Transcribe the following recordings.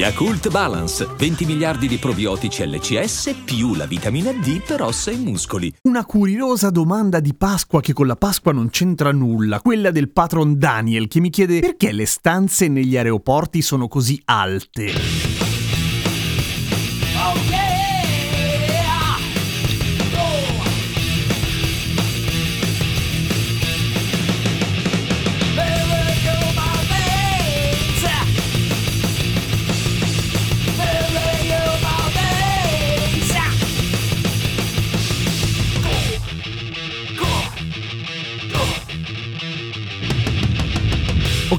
Yakult Balance, 20 miliardi di probiotici LCS più la vitamina D per ossa e muscoli. Una curiosa domanda di Pasqua che con la Pasqua non c'entra nulla, quella del patron Daniel che mi chiede perché le stanze negli aeroporti sono così alte.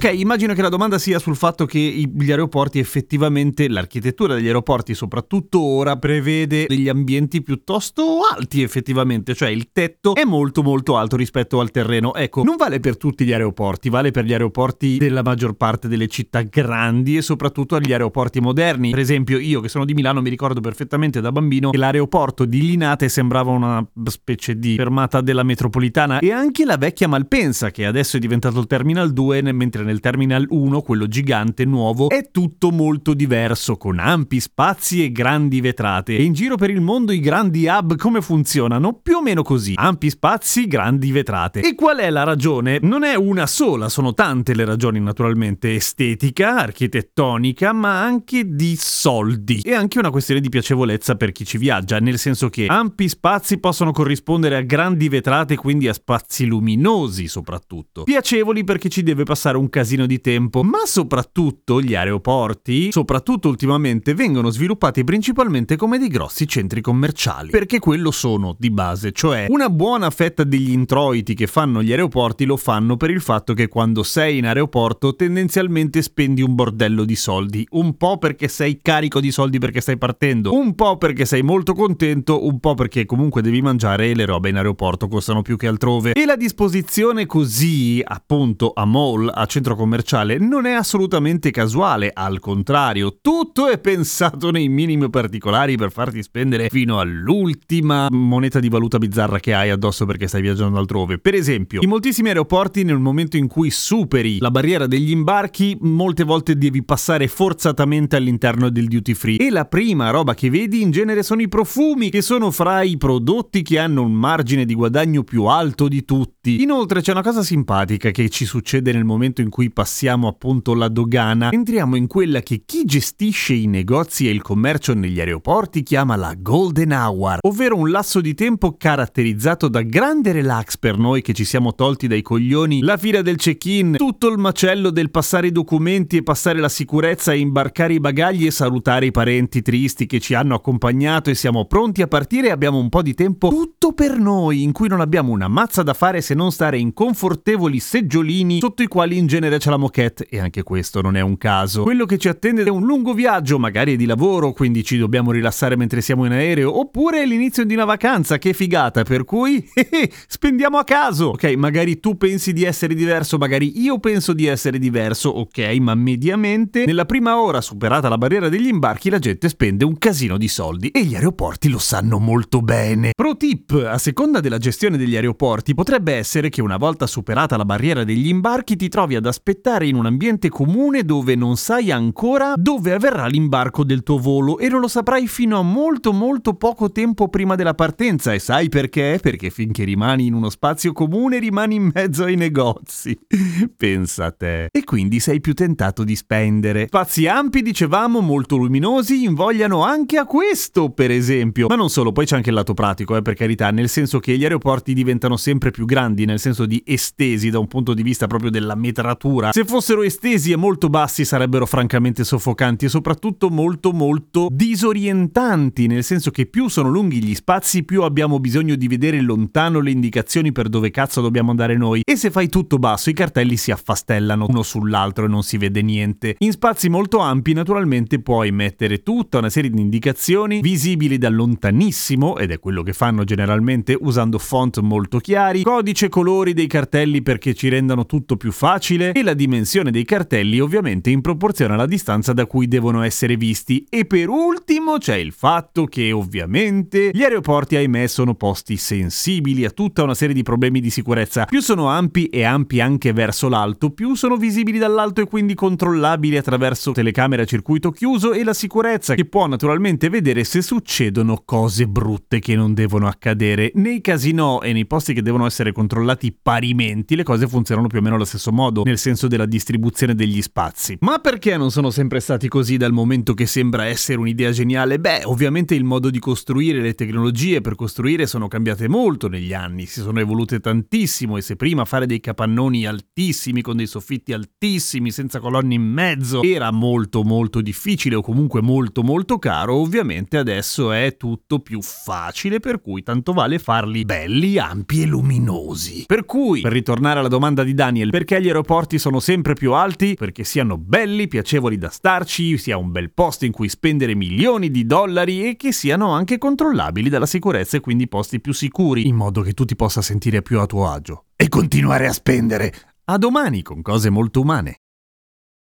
Ok, immagino che la domanda sia sul fatto che gli aeroporti effettivamente, l'architettura degli aeroporti soprattutto ora prevede degli ambienti piuttosto alti effettivamente, cioè il tetto è molto molto alto rispetto al terreno. Ecco, non vale per tutti gli aeroporti, vale per gli aeroporti della maggior parte delle città grandi e soprattutto agli aeroporti moderni. Per esempio io che sono di Milano mi ricordo perfettamente da bambino che l'aeroporto di Linate sembrava una specie di fermata della metropolitana e anche la vecchia Malpensa che adesso è diventato il Terminal 2 mentre mentre nel Terminal 1, quello gigante nuovo, è tutto molto diverso, con ampi spazi e grandi vetrate. E in giro per il mondo i grandi hub come funzionano? Più o meno così. Ampi spazi, grandi vetrate. E qual è la ragione? Non è una sola, sono tante le ragioni naturalmente. Estetica, architettonica, ma anche di soldi. E anche una questione di piacevolezza per chi ci viaggia, nel senso che ampi spazi possono corrispondere a grandi vetrate, quindi a spazi luminosi soprattutto. Piacevoli perché ci deve passare un casino di tempo, ma soprattutto gli aeroporti, soprattutto ultimamente, vengono sviluppati principalmente come dei grossi centri commerciali, perché quello sono di base, cioè una buona fetta degli introiti che fanno gli aeroporti lo fanno per il fatto che quando sei in aeroporto tendenzialmente spendi un bordello di soldi, un po' perché sei carico di soldi perché stai partendo, un po' perché sei molto contento, un po' perché comunque devi mangiare e le robe in aeroporto costano più che altrove. E la disposizione così, appunto, a mall, a centro centro commerciale non è assolutamente casuale, al contrario, tutto è pensato nei minimi particolari per farti spendere fino all'ultima moneta di valuta bizzarra che hai addosso perché stai viaggiando altrove. Per esempio, in moltissimi aeroporti nel momento in cui superi la barriera degli imbarchi, molte volte devi passare forzatamente all'interno del duty free e la prima roba che vedi in genere sono i profumi che sono fra i prodotti che hanno un margine di guadagno più alto di tutti. Inoltre c'è una cosa simpatica che ci succede nel momento in cui passiamo appunto la dogana, entriamo in quella che chi gestisce i negozi e il commercio negli aeroporti chiama la Golden Hour, ovvero un lasso di tempo caratterizzato da grande relax per noi che ci siamo tolti dai coglioni la fila del check-in, tutto il macello del passare i documenti e passare la sicurezza e imbarcare i bagagli e salutare i parenti tristi che ci hanno accompagnato e siamo pronti a partire e abbiamo un po' di tempo tutto per noi, in cui non abbiamo una mazza da fare se non stare in confortevoli seggiolini sotto i quali in genere genere c'è la moquette e anche questo non è un caso. Quello che ci attende è un lungo viaggio, magari di lavoro, quindi ci dobbiamo rilassare mentre siamo in aereo, oppure l'inizio di una vacanza, che figata, per cui spendiamo a caso. Ok, magari tu pensi di essere diverso, magari io penso di essere diverso, ok, ma mediamente nella prima ora superata la barriera degli imbarchi la gente spende un casino di soldi e gli aeroporti lo sanno molto bene. Pro tip, a seconda della gestione degli aeroporti potrebbe essere che una volta superata la barriera degli imbarchi ti trovi ad aspettare in un ambiente comune dove non sai ancora dove avverrà l'imbarco del tuo volo e non lo saprai fino a molto molto poco tempo prima della partenza e sai perché? Perché finché rimani in uno spazio comune rimani in mezzo ai negozi. Pensa a te. E quindi sei più tentato di spendere. Spazi ampi, dicevamo, molto luminosi, invogliano anche a questo, per esempio. Ma non solo, poi c'è anche il lato pratico, eh, per carità, nel senso che gli aeroporti diventano sempre più grandi, nel senso di estesi da un punto di vista proprio della metratura temperatura. Se fossero estesi e molto bassi sarebbero francamente soffocanti e soprattutto molto molto disorientanti, nel senso che più sono lunghi gli spazi più abbiamo bisogno di vedere lontano le indicazioni per dove cazzo dobbiamo andare noi e se fai tutto basso i cartelli si affastellano uno sull'altro e non si vede niente. In spazi molto ampi naturalmente puoi mettere tutta una serie di indicazioni visibili da lontanissimo ed è quello che fanno generalmente usando font molto chiari, codice colori dei cartelli perché ci rendano tutto più facile e la dimensione dei cartelli ovviamente in proporzione alla distanza da cui devono essere visti. E per ultimo c'è il fatto che ovviamente gli aeroporti ahimè sono posti sensibili a tutta una serie di problemi di sicurezza. Più sono ampi e ampi anche verso l'alto, più sono visibili dall'alto e quindi controllabili attraverso telecamere a circuito chiuso e la sicurezza che può naturalmente vedere se succedono cose brutte che non devono accadere. Nei casinò e nei posti che devono essere controllati parimenti le cose funzionano più o meno allo stesso modo, nel senso della distribuzione degli spazi. Ma perché non sono sempre stati così dal momento che sembra essere un'idea geniale? Beh, ovviamente il modo di costruire, le tecnologie per costruire sono cambiate molto negli anni, si sono evolute tantissimo e se prima fare dei capannoni altissimi con dei soffitti altissimi senza colonne in mezzo era molto molto difficile o comunque molto molto caro, ovviamente adesso è tutto più facile per cui tanto vale farli belli, ampi e luminosi. Per cui, per ritornare alla domanda di Daniel, perché gli aeroporti sono sempre più alti? Perché siano belli, piacevoli da starci, sia un bel posto in cui spendere milioni di dollari e che siano anche controllabili dalla sicurezza e quindi posti più sicuri, in modo che tu ti possa sentire più a tuo agio. E continuare a spendere. A domani con cose molto umane.